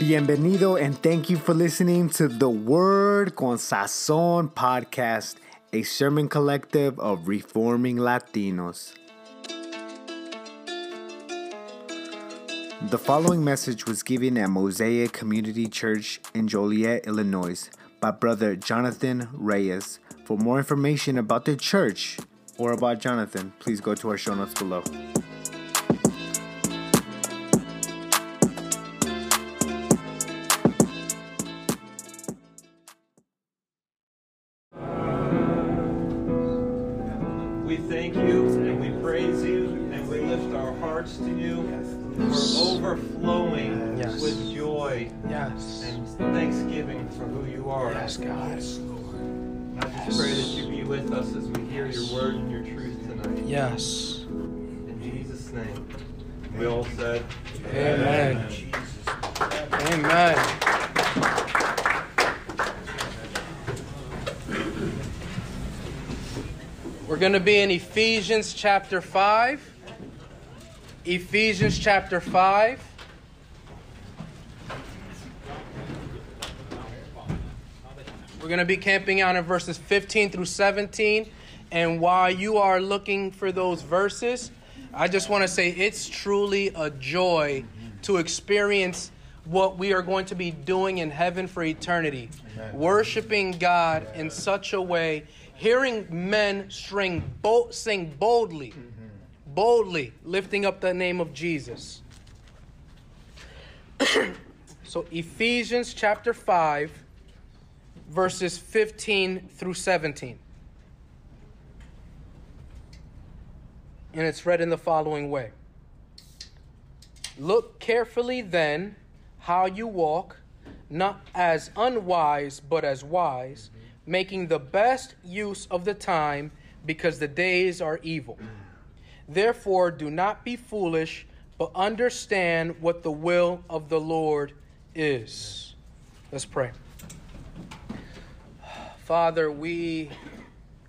Bienvenido and thank you for listening to the Word con Sazon podcast, a sermon collective of reforming Latinos. The following message was given at Mosaic Community Church in Joliet, Illinois, by Brother Jonathan Reyes. For more information about the church or about Jonathan, please go to our show notes below. For who you are. Yes, God. I just pray that you be with us as we hear your word and your truth tonight. Yes. In Jesus' name. We all said, Amen. Amen. We're going to be in Ephesians chapter 5. Ephesians chapter 5. We're going to be camping out in verses 15 through 17. And while you are looking for those verses, I just want to say it's truly a joy to experience what we are going to be doing in heaven for eternity. Worshiping God in such a way, hearing men string bo- sing boldly, mm-hmm. boldly, lifting up the name of Jesus. so, Ephesians chapter 5 verses 15 through 17. And it's read in the following way Look carefully then how you walk, not as unwise, but as wise, making the best use of the time, because the days are evil. Therefore, do not be foolish, but understand what the will of the Lord is. Let's pray. Father, we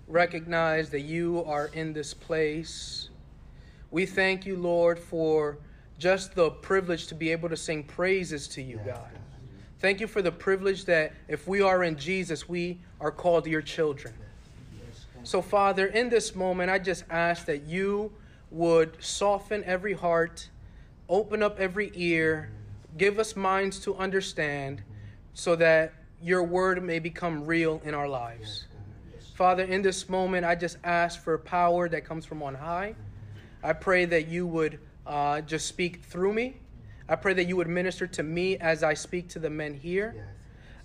recognize that you are in this place. We thank you, Lord, for just the privilege to be able to sing praises to you, God. Thank you for the privilege that if we are in Jesus, we are called your children. So, Father, in this moment, I just ask that you would soften every heart, open up every ear, give us minds to understand so that your word may become real in our lives. Father, in this moment, I just ask for power that comes from on high. I pray that you would uh, just speak through me. I pray that you would minister to me as I speak to the men here.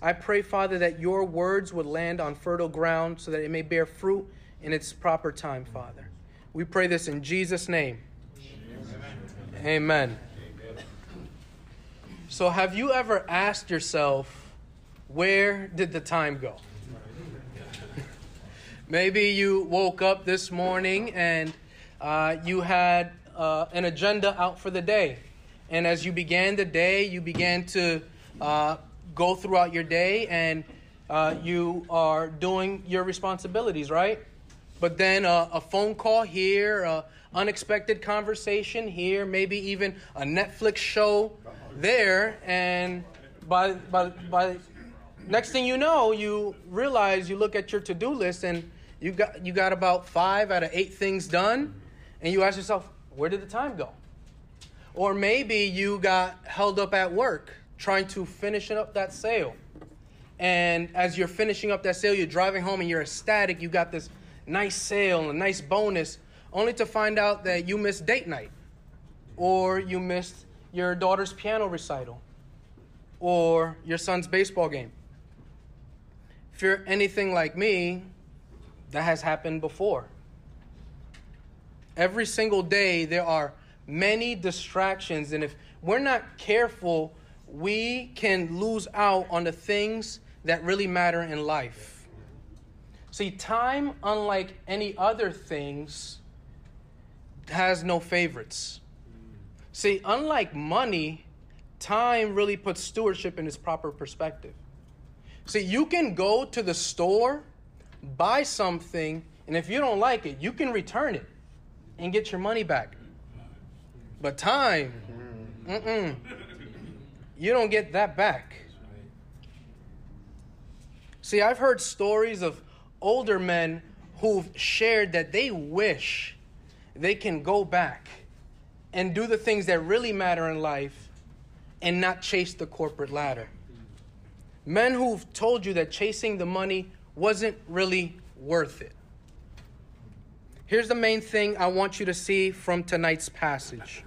I pray, Father, that your words would land on fertile ground so that it may bear fruit in its proper time, Father. We pray this in Jesus' name. Amen. So, have you ever asked yourself, where did the time go? Maybe you woke up this morning and uh, you had uh, an agenda out for the day. And as you began the day, you began to uh, go throughout your day and uh, you are doing your responsibilities, right? But then uh, a phone call here, a unexpected conversation here, maybe even a Netflix show there, and by by by next thing you know, you realize you look at your to-do list and you got you got about five out of eight things done, and you ask yourself, where did the time go? Or maybe you got held up at work trying to finish up that sale. And as you're finishing up that sale, you're driving home and you're ecstatic. You got this nice sale and a nice bonus, only to find out that you missed date night, or you missed your daughter's piano recital, or your son's baseball game. If you're anything like me, that has happened before. Every single day, there are many distractions, and if we're not careful, we can lose out on the things that really matter in life. See, time, unlike any other things, has no favorites. See, unlike money, time really puts stewardship in its proper perspective. See, you can go to the store, buy something, and if you don't like it, you can return it and get your money back. But time, mm-mm, you don't get that back. See, I've heard stories of older men who've shared that they wish they can go back and do the things that really matter in life and not chase the corporate ladder. Men who've told you that chasing the money wasn't really worth it. Here's the main thing I want you to see from tonight's passage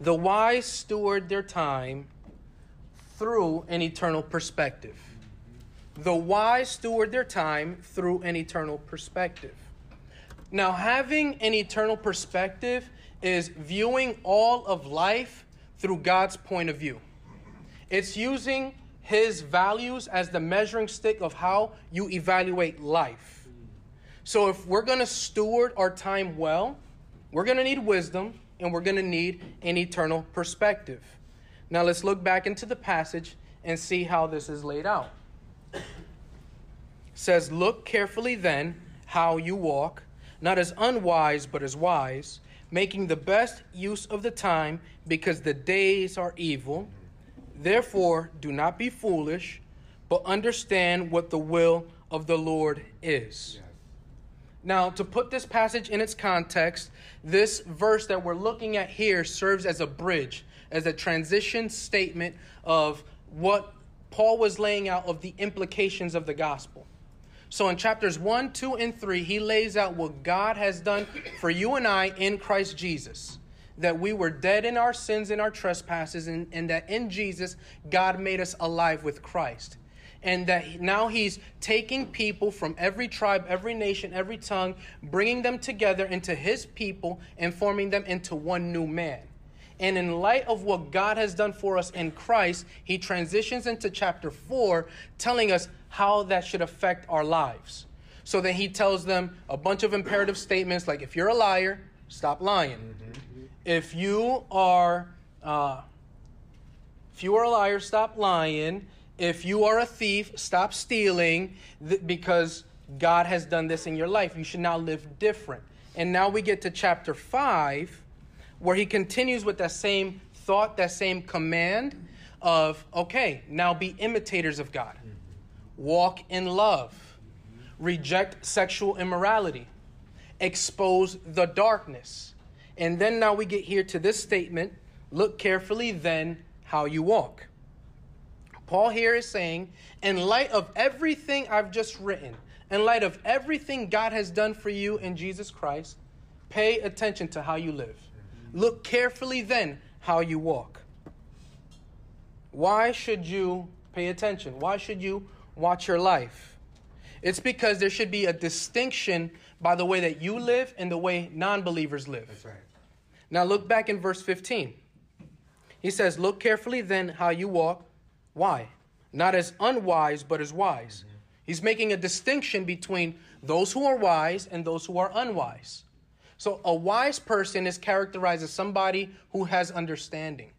the wise steward their time through an eternal perspective. The wise steward their time through an eternal perspective. Now, having an eternal perspective is viewing all of life through God's point of view. It's using His values as the measuring stick of how you evaluate life. So, if we're going to steward our time well, we're going to need wisdom and we're going to need an eternal perspective. Now, let's look back into the passage and see how this is laid out. It says, Look carefully then how you walk, not as unwise, but as wise, making the best use of the time, because the days are evil. Therefore, do not be foolish, but understand what the will of the Lord is. Now, to put this passage in its context, this verse that we're looking at here serves as a bridge, as a transition statement of what Paul was laying out of the implications of the gospel. So in chapters 1, 2, and 3, he lays out what God has done for you and I in Christ Jesus. That we were dead in our sins and our trespasses, and, and that in Jesus, God made us alive with Christ. And that now he's taking people from every tribe, every nation, every tongue, bringing them together into his people and forming them into one new man. And in light of what God has done for us in Christ, he transitions into chapter 4, telling us how that should affect our lives. So then he tells them a bunch of imperative statements like if you're a liar, stop lying. Mm-hmm. If you are uh, if you are a liar, stop lying. If you are a thief, stop stealing th- because God has done this in your life. You should now live different. And now we get to chapter 5 where he continues with that same thought, that same command of okay, now be imitators of God walk in love, reject sexual immorality, expose the darkness. And then now we get here to this statement look carefully then how you walk. Paul here is saying, in light of everything I've just written, in light of everything God has done for you in Jesus Christ, pay attention to how you live. Look carefully then how you walk. Why should you pay attention? Why should you watch your life. It's because there should be a distinction by the way that you live and the way non believers live. That's right. Now look back in verse 15. He says, Look carefully then how you walk. Why? Not as unwise, but as wise. Mm-hmm. He's making a distinction between those who are wise and those who are unwise. So a wise person is characterized as somebody who has understanding.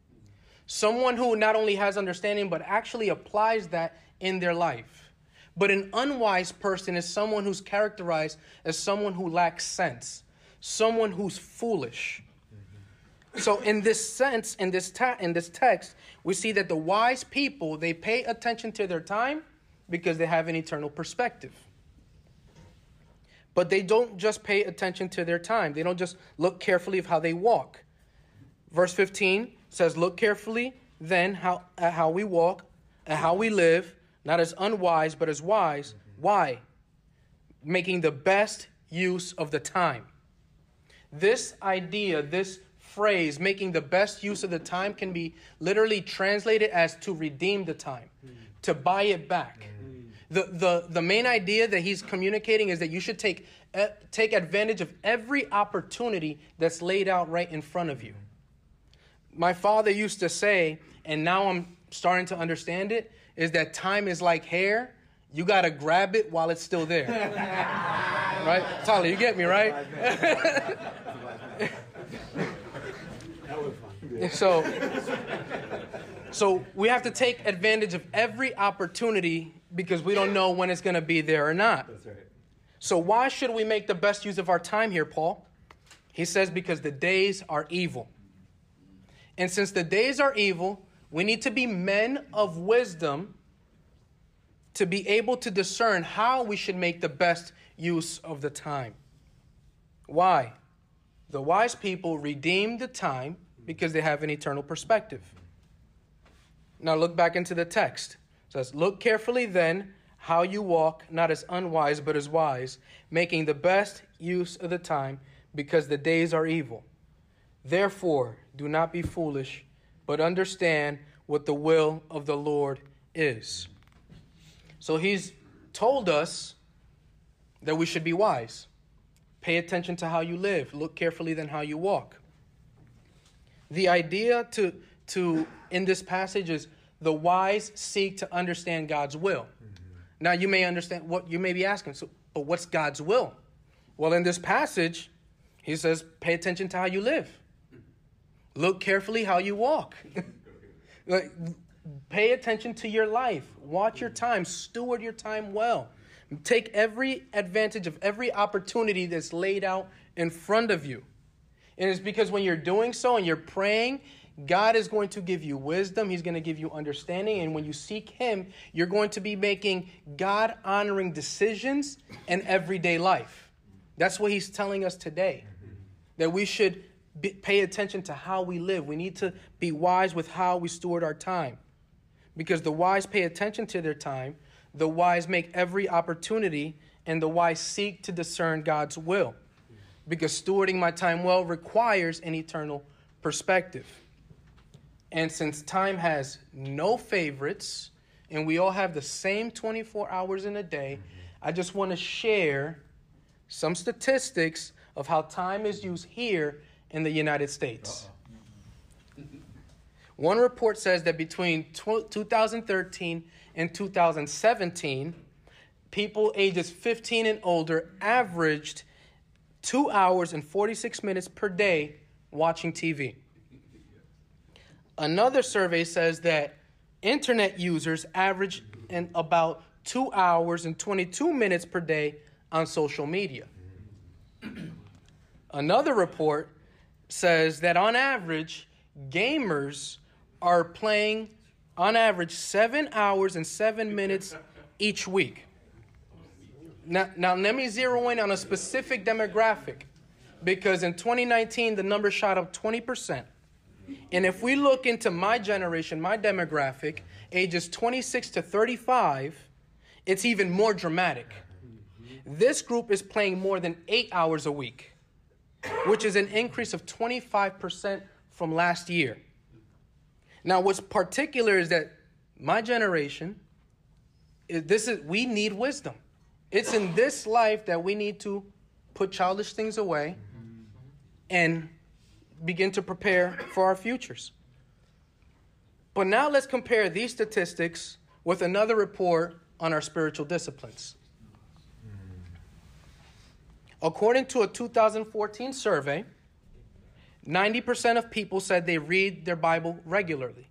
Someone who not only has understanding, but actually applies that in their life. But an unwise person is someone who's characterized as someone who lacks sense, someone who's foolish. So in this sense, in this ta- in this text, we see that the wise people they pay attention to their time because they have an eternal perspective. But they don't just pay attention to their time. They don't just look carefully of how they walk. Verse 15 says, "Look carefully then how at how we walk, at how we live, not as unwise, but as wise. Why? Making the best use of the time. This idea, this phrase, making the best use of the time, can be literally translated as to redeem the time, to buy it back. The, the, the main idea that he's communicating is that you should take, uh, take advantage of every opportunity that's laid out right in front of you. My father used to say, and now I'm starting to understand it, is that time is like hair. You got to grab it while it's still there. right? Tyler, you get me, right? so, so we have to take advantage of every opportunity because we don't know when it's going to be there or not. That's right. So why should we make the best use of our time here, Paul? He says because the days are evil. And since the days are evil, we need to be men of wisdom to be able to discern how we should make the best use of the time. Why? The wise people redeem the time because they have an eternal perspective. Now look back into the text. It says, Look carefully then how you walk, not as unwise, but as wise, making the best use of the time, because the days are evil. Therefore, do not be foolish, but understand what the will of the Lord is. So he's told us that we should be wise. Pay attention to how you live, look carefully then how you walk. The idea to, to in this passage is the wise seek to understand God's will. Mm-hmm. Now you may understand what you may be asking, so but what's God's will? Well, in this passage, he says, pay attention to how you live. Look carefully how you walk. like, pay attention to your life. Watch your time. Steward your time well. Take every advantage of every opportunity that's laid out in front of you. And it's because when you're doing so and you're praying, God is going to give you wisdom. He's going to give you understanding. And when you seek Him, you're going to be making God honoring decisions in everyday life. That's what He's telling us today. That we should be, pay attention to how we live. We need to be wise with how we steward our time. Because the wise pay attention to their time, the wise make every opportunity, and the wise seek to discern God's will. Because stewarding my time well requires an eternal perspective. And since time has no favorites and we all have the same 24 hours in a day, I just want to share some statistics of how time is used here in the United States. One report says that between 2013 and 2017, people ages 15 and older averaged two hours and 46 minutes per day watching TV. Another survey says that internet users average in about two hours and 22 minutes per day on social media. Another report says that on average, gamers are playing on average seven hours and seven minutes each week. Now, now let me zero in on a specific demographic because in 2019, the number shot up 20%. And if we look into my generation, my demographic, ages 26 to 35, it's even more dramatic. This group is playing more than eight hours a week, which is an increase of 25% from last year. Now, what's particular is that my generation, this is we need wisdom. It's in this life that we need to put childish things away and begin to prepare for our futures. But now let's compare these statistics with another report on our spiritual disciplines. According to a 2014 survey, 90% of people said they read their Bible regularly.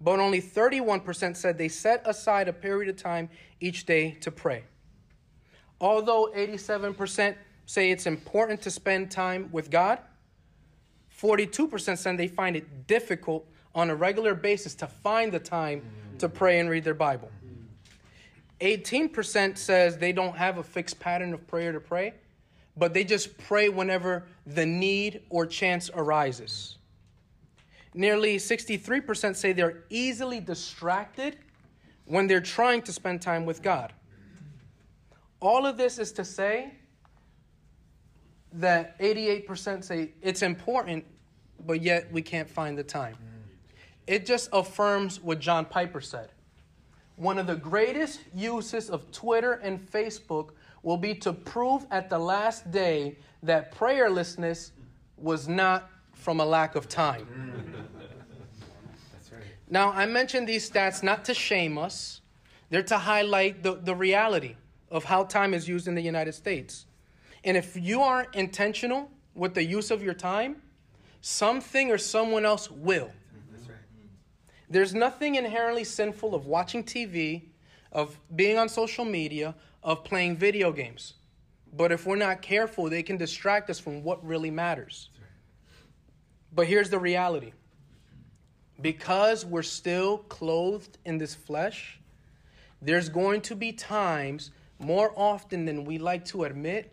But only 31% said they set aside a period of time each day to pray. Although 87% say it's important to spend time with God, 42% said they find it difficult on a regular basis to find the time to pray and read their Bible. 18% says they don't have a fixed pattern of prayer to pray, but they just pray whenever the need or chance arises. Nearly 63% say they're easily distracted when they're trying to spend time with God. All of this is to say that 88% say it's important, but yet we can't find the time. It just affirms what John Piper said. One of the greatest uses of Twitter and Facebook will be to prove at the last day that prayerlessness was not from a lack of time. Mm. right. Now, I mention these stats not to shame us, they're to highlight the, the reality of how time is used in the United States. And if you aren't intentional with the use of your time, something or someone else will. There's nothing inherently sinful of watching TV, of being on social media, of playing video games. But if we're not careful, they can distract us from what really matters. But here's the reality because we're still clothed in this flesh, there's going to be times more often than we like to admit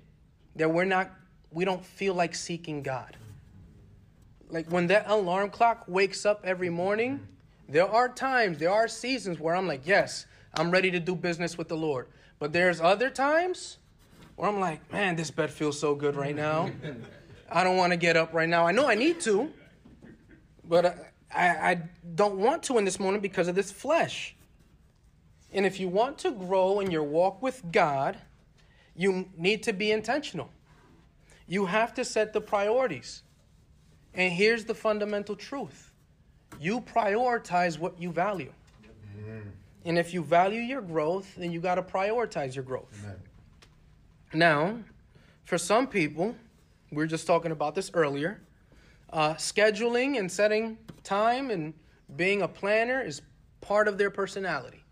that we're not we don't feel like seeking God. Like when that alarm clock wakes up every morning, there are times, there are seasons where I'm like, yes, I'm ready to do business with the Lord. But there's other times where I'm like, man, this bed feels so good right now. I don't want to get up right now. I know I need to, but I, I don't want to in this moment because of this flesh. And if you want to grow in your walk with God, you need to be intentional. You have to set the priorities. And here's the fundamental truth you prioritize what you value. Amen. And if you value your growth, then you got to prioritize your growth. Amen. Now, for some people, we were just talking about this earlier, uh, scheduling and setting time and being a planner is part of their personality.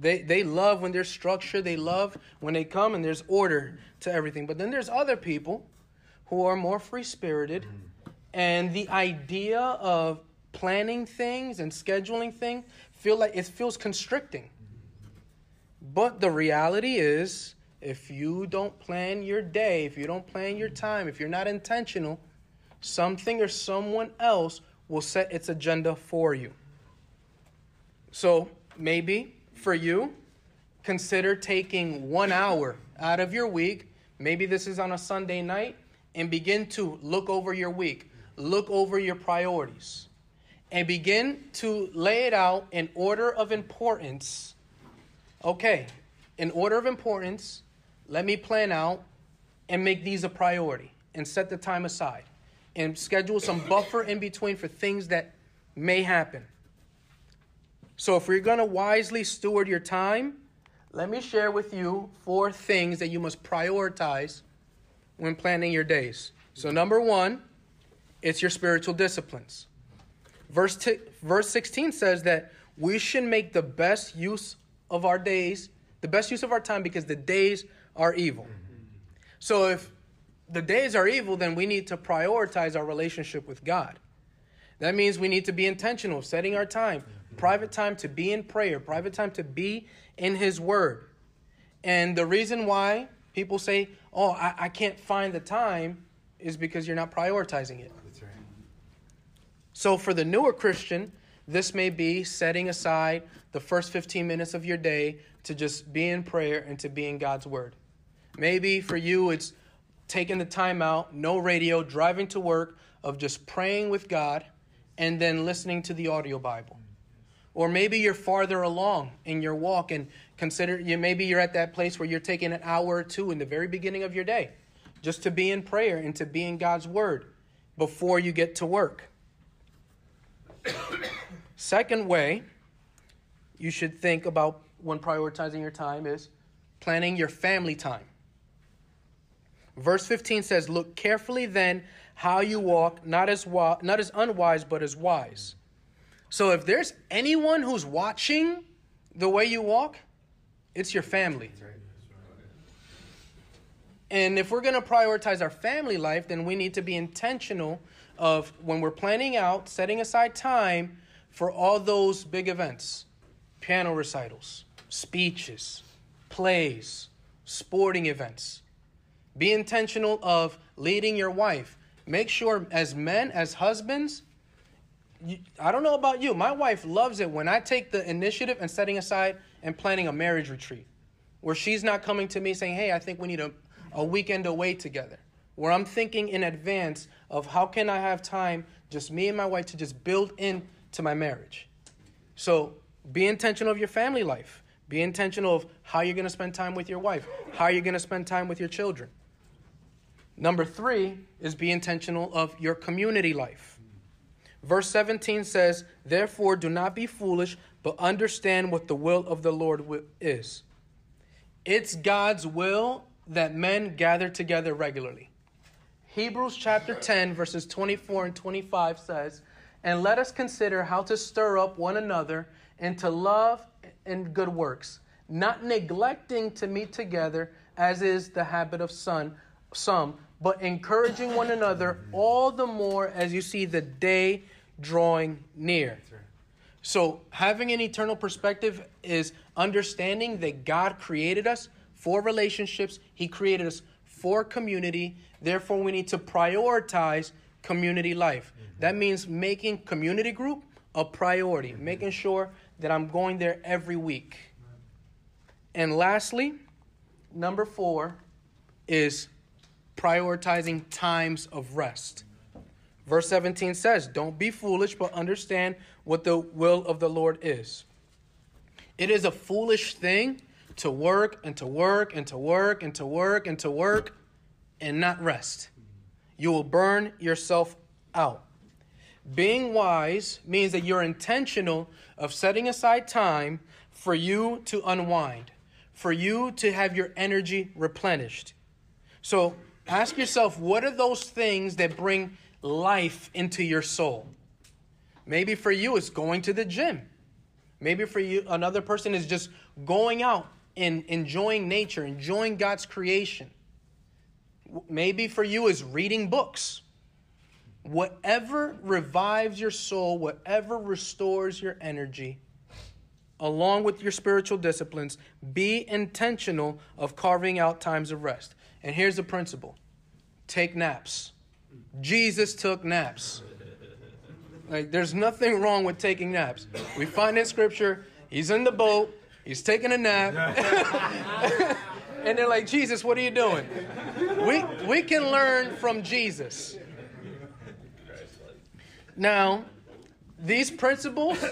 They, they love when there's structure, they love when they come and there's order to everything. But then there's other people who are more free spirited, and the idea of planning things and scheduling things feel like it feels constricting. But the reality is, if you don't plan your day, if you don't plan your time, if you're not intentional, something or someone else will set its agenda for you. So maybe for you, consider taking one hour out of your week. Maybe this is on a Sunday night, and begin to look over your week, look over your priorities, and begin to lay it out in order of importance. Okay, in order of importance, let me plan out and make these a priority and set the time aside and schedule some buffer in between for things that may happen. So, if you're going to wisely steward your time, let me share with you four things that you must prioritize when planning your days. So, number one, it's your spiritual disciplines. Verse, t- verse 16 says that we should make the best use of our days, the best use of our time, because the days are evil. So, if the days are evil, then we need to prioritize our relationship with God. That means we need to be intentional, setting our time, private time to be in prayer, private time to be in His Word. And the reason why people say, oh, I, I can't find the time is because you're not prioritizing it. That's right. So for the newer Christian, this may be setting aside the first 15 minutes of your day to just be in prayer and to be in God's Word. Maybe for you, it's taking the time out, no radio, driving to work, of just praying with God and then listening to the audio Bible. Or maybe you're farther along in your walk and consider you maybe you're at that place where you're taking an hour or two in the very beginning of your day just to be in prayer and to be in God's word before you get to work. Second way you should think about when prioritizing your time is planning your family time. Verse 15 says, Look carefully then how you walk, not as, wa- not as unwise, but as wise. So if there's anyone who's watching the way you walk, it's your family. And if we're going to prioritize our family life, then we need to be intentional of when we're planning out, setting aside time for all those big events piano recitals, speeches, plays, sporting events. Be intentional of leading your wife. Make sure, as men, as husbands, I don't know about you. My wife loves it when I take the initiative and setting aside and planning a marriage retreat where she's not coming to me saying, hey, I think we need a, a weekend away together. Where I'm thinking in advance of how can I have time, just me and my wife, to just build into my marriage. So be intentional of your family life. Be intentional of how you're going to spend time with your wife, how you're going to spend time with your children. Number three is be intentional of your community life. Verse 17 says, Therefore, do not be foolish, but understand what the will of the Lord is. It's God's will that men gather together regularly. Hebrews chapter 10, verses 24 and 25 says, And let us consider how to stir up one another into love and good works, not neglecting to meet together, as is the habit of some, but encouraging one another all the more as you see the day drawing near. So, having an eternal perspective is understanding that God created us for relationships, He created us for community. Therefore, we need to prioritize community life. Mm-hmm. That means making community group a priority, mm-hmm. making sure that I'm going there every week. And lastly, number four is prioritizing times of rest. Verse 17 says, Don't be foolish, but understand what the will of the Lord is. It is a foolish thing to work and to work and to work and to work and to work and not rest. You will burn yourself out. Being wise means that you're intentional of setting aside time for you to unwind, for you to have your energy replenished. So ask yourself what are those things that bring life into your soul? Maybe for you it's going to the gym. Maybe for you another person is just going out and enjoying nature, enjoying God's creation. Maybe for you is reading books. Whatever revives your soul, whatever restores your energy, along with your spiritual disciplines, be intentional of carving out times of rest. And here's the principle take naps. Jesus took naps. Like, there's nothing wrong with taking naps. We find in scripture, he's in the boat, he's taking a nap. and they're like, Jesus, what are you doing? We, we can learn from Jesus. Now, these principles,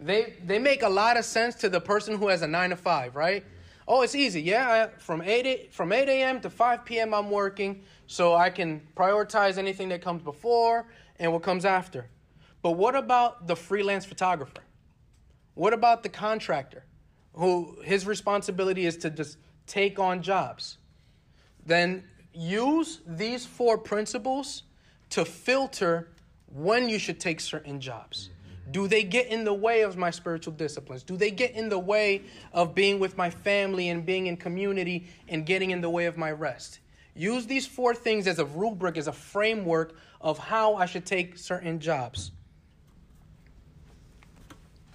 they, they make a lot of sense to the person who has a 9 to 5, right? Oh, it's easy. Yeah, I, from 8 from 8 a.m. to 5 p.m. I'm working, so I can prioritize anything that comes before and what comes after. But what about the freelance photographer? What about the contractor who his responsibility is to just take on jobs? Then use these four principles to filter when you should take certain jobs. Do they get in the way of my spiritual disciplines? Do they get in the way of being with my family and being in community and getting in the way of my rest? Use these four things as a rubric, as a framework of how I should take certain jobs.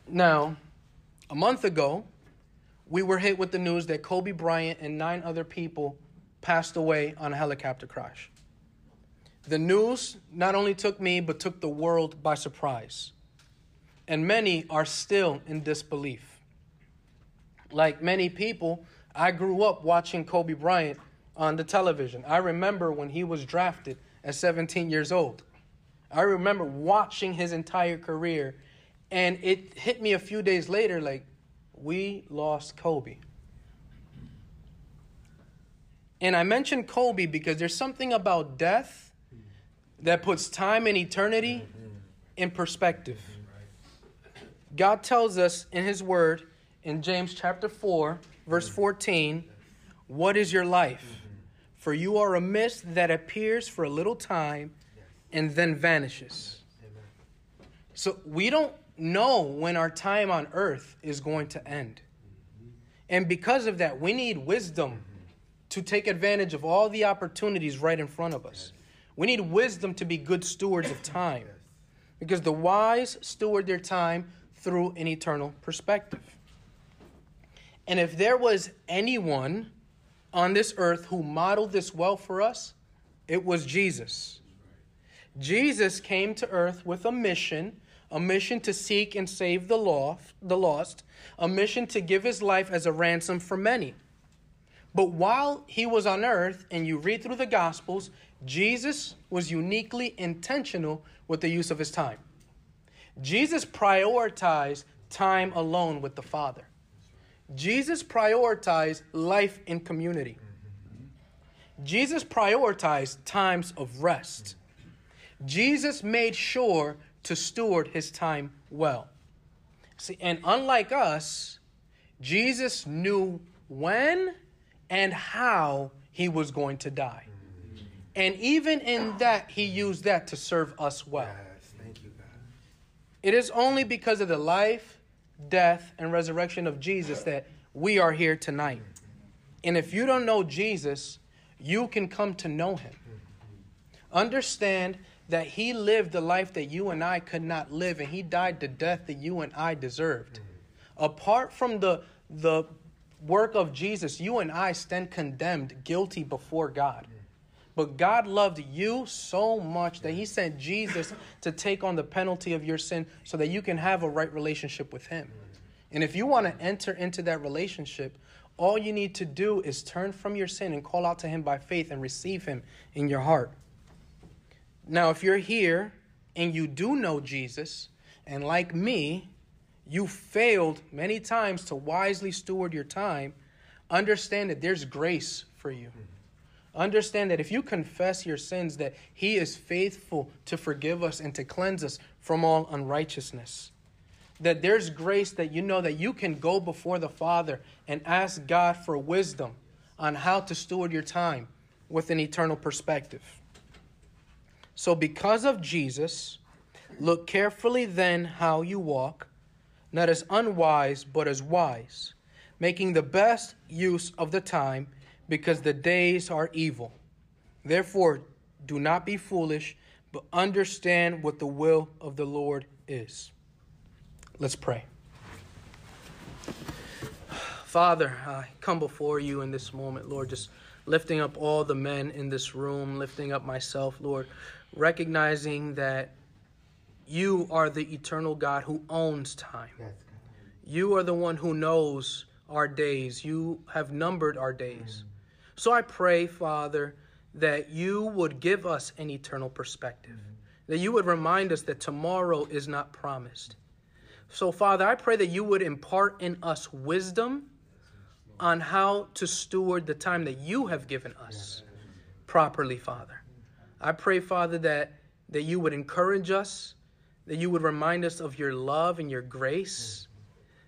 Now, a month ago, we were hit with the news that Kobe Bryant and nine other people passed away on a helicopter crash. The news not only took me, but took the world by surprise. And many are still in disbelief. Like many people, I grew up watching Kobe Bryant on the television. I remember when he was drafted at 17 years old. I remember watching his entire career and it hit me a few days later like, we lost Kobe. And I mentioned Kobe because there's something about death that puts time and eternity in perspective. God tells us in His Word in James chapter 4, verse 14, What is your life? For you are a mist that appears for a little time and then vanishes. So we don't know when our time on earth is going to end. And because of that, we need wisdom to take advantage of all the opportunities right in front of us. We need wisdom to be good stewards of time because the wise steward their time through an eternal perspective. And if there was anyone on this earth who modeled this well for us, it was Jesus. Jesus came to earth with a mission a mission to seek and save the lost, the lost, a mission to give his life as a ransom for many. But while he was on earth, and you read through the Gospels, Jesus was uniquely intentional with the use of his time. Jesus prioritized time alone with the Father. Jesus prioritized life in community. Jesus prioritized times of rest. Jesus made sure to steward his time well. See, and unlike us, Jesus knew when and how he was going to die. And even in that, he used that to serve us well. Yes, thank you, God. It is only because of the life, death, and resurrection of Jesus that we are here tonight. And if you don't know Jesus, you can come to know him. Understand that he lived the life that you and I could not live, and he died the death that you and I deserved. Apart from the, the work of Jesus, you and I stand condemned, guilty before God. But God loved you so much that He sent Jesus to take on the penalty of your sin so that you can have a right relationship with Him. And if you want to enter into that relationship, all you need to do is turn from your sin and call out to Him by faith and receive Him in your heart. Now, if you're here and you do know Jesus, and like me, you failed many times to wisely steward your time, understand that there's grace for you. Understand that if you confess your sins, that He is faithful to forgive us and to cleanse us from all unrighteousness. That there's grace that you know that you can go before the Father and ask God for wisdom on how to steward your time with an eternal perspective. So, because of Jesus, look carefully then how you walk, not as unwise, but as wise, making the best use of the time because the days are evil. Therefore, do not be foolish, but understand what the will of the Lord is. Let's pray. Father, I come before you in this moment, Lord, just lifting up all the men in this room, lifting up myself, Lord, recognizing that you are the eternal God who owns time. You are the one who knows our days. You have numbered our days. So I pray, Father, that you would give us an eternal perspective, mm-hmm. that you would remind us that tomorrow is not promised. So, Father, I pray that you would impart in us wisdom on how to steward the time that you have given us properly, Father. I pray, Father, that, that you would encourage us, that you would remind us of your love and your grace.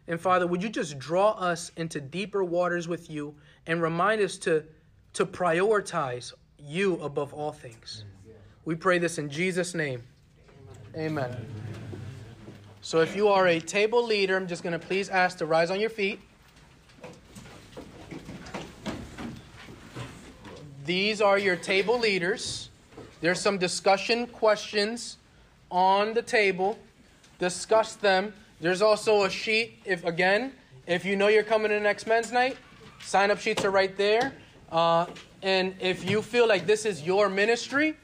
And Father, would you just draw us into deeper waters with you and remind us to to prioritize you above all things. We pray this in Jesus' name. Amen. So if you are a table leader, I'm just going to please ask to rise on your feet. These are your table leaders. There's some discussion questions on the table. Discuss them. There's also a sheet if again, if you know you're coming to next men's night, sign up sheets are right there. Uh, and if you feel like this is your ministry,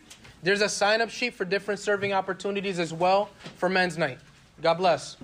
there's a sign up sheet for different serving opportunities as well for men's night. God bless.